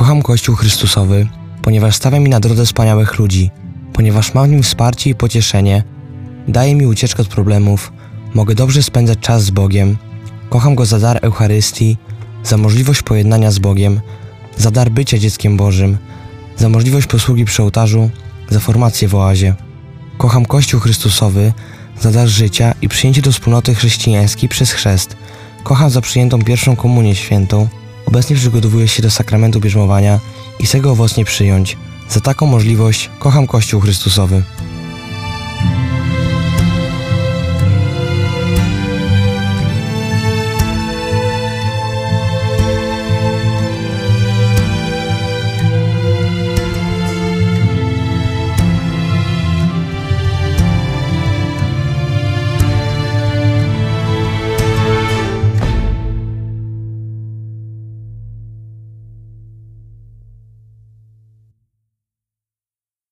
Kocham Kościół Chrystusowy, ponieważ stawia mi na drodze wspaniałych ludzi, ponieważ mam w nim wsparcie i pocieszenie, daje mi ucieczkę od problemów, mogę dobrze spędzać czas z Bogiem. Kocham Go za dar Eucharystii, za możliwość pojednania z Bogiem, za dar bycia dzieckiem Bożym, za możliwość posługi przy ołtarzu, za formację w oazie. Kocham Kościół Chrystusowy za dar życia i przyjęcie do wspólnoty chrześcijańskiej przez chrzest. Kocham za przyjętą pierwszą komunię świętą. Obecnie przygotowuję się do sakramentu bierzmowania i chcę go owocnie przyjąć. Za taką możliwość kocham Kościół Chrystusowy.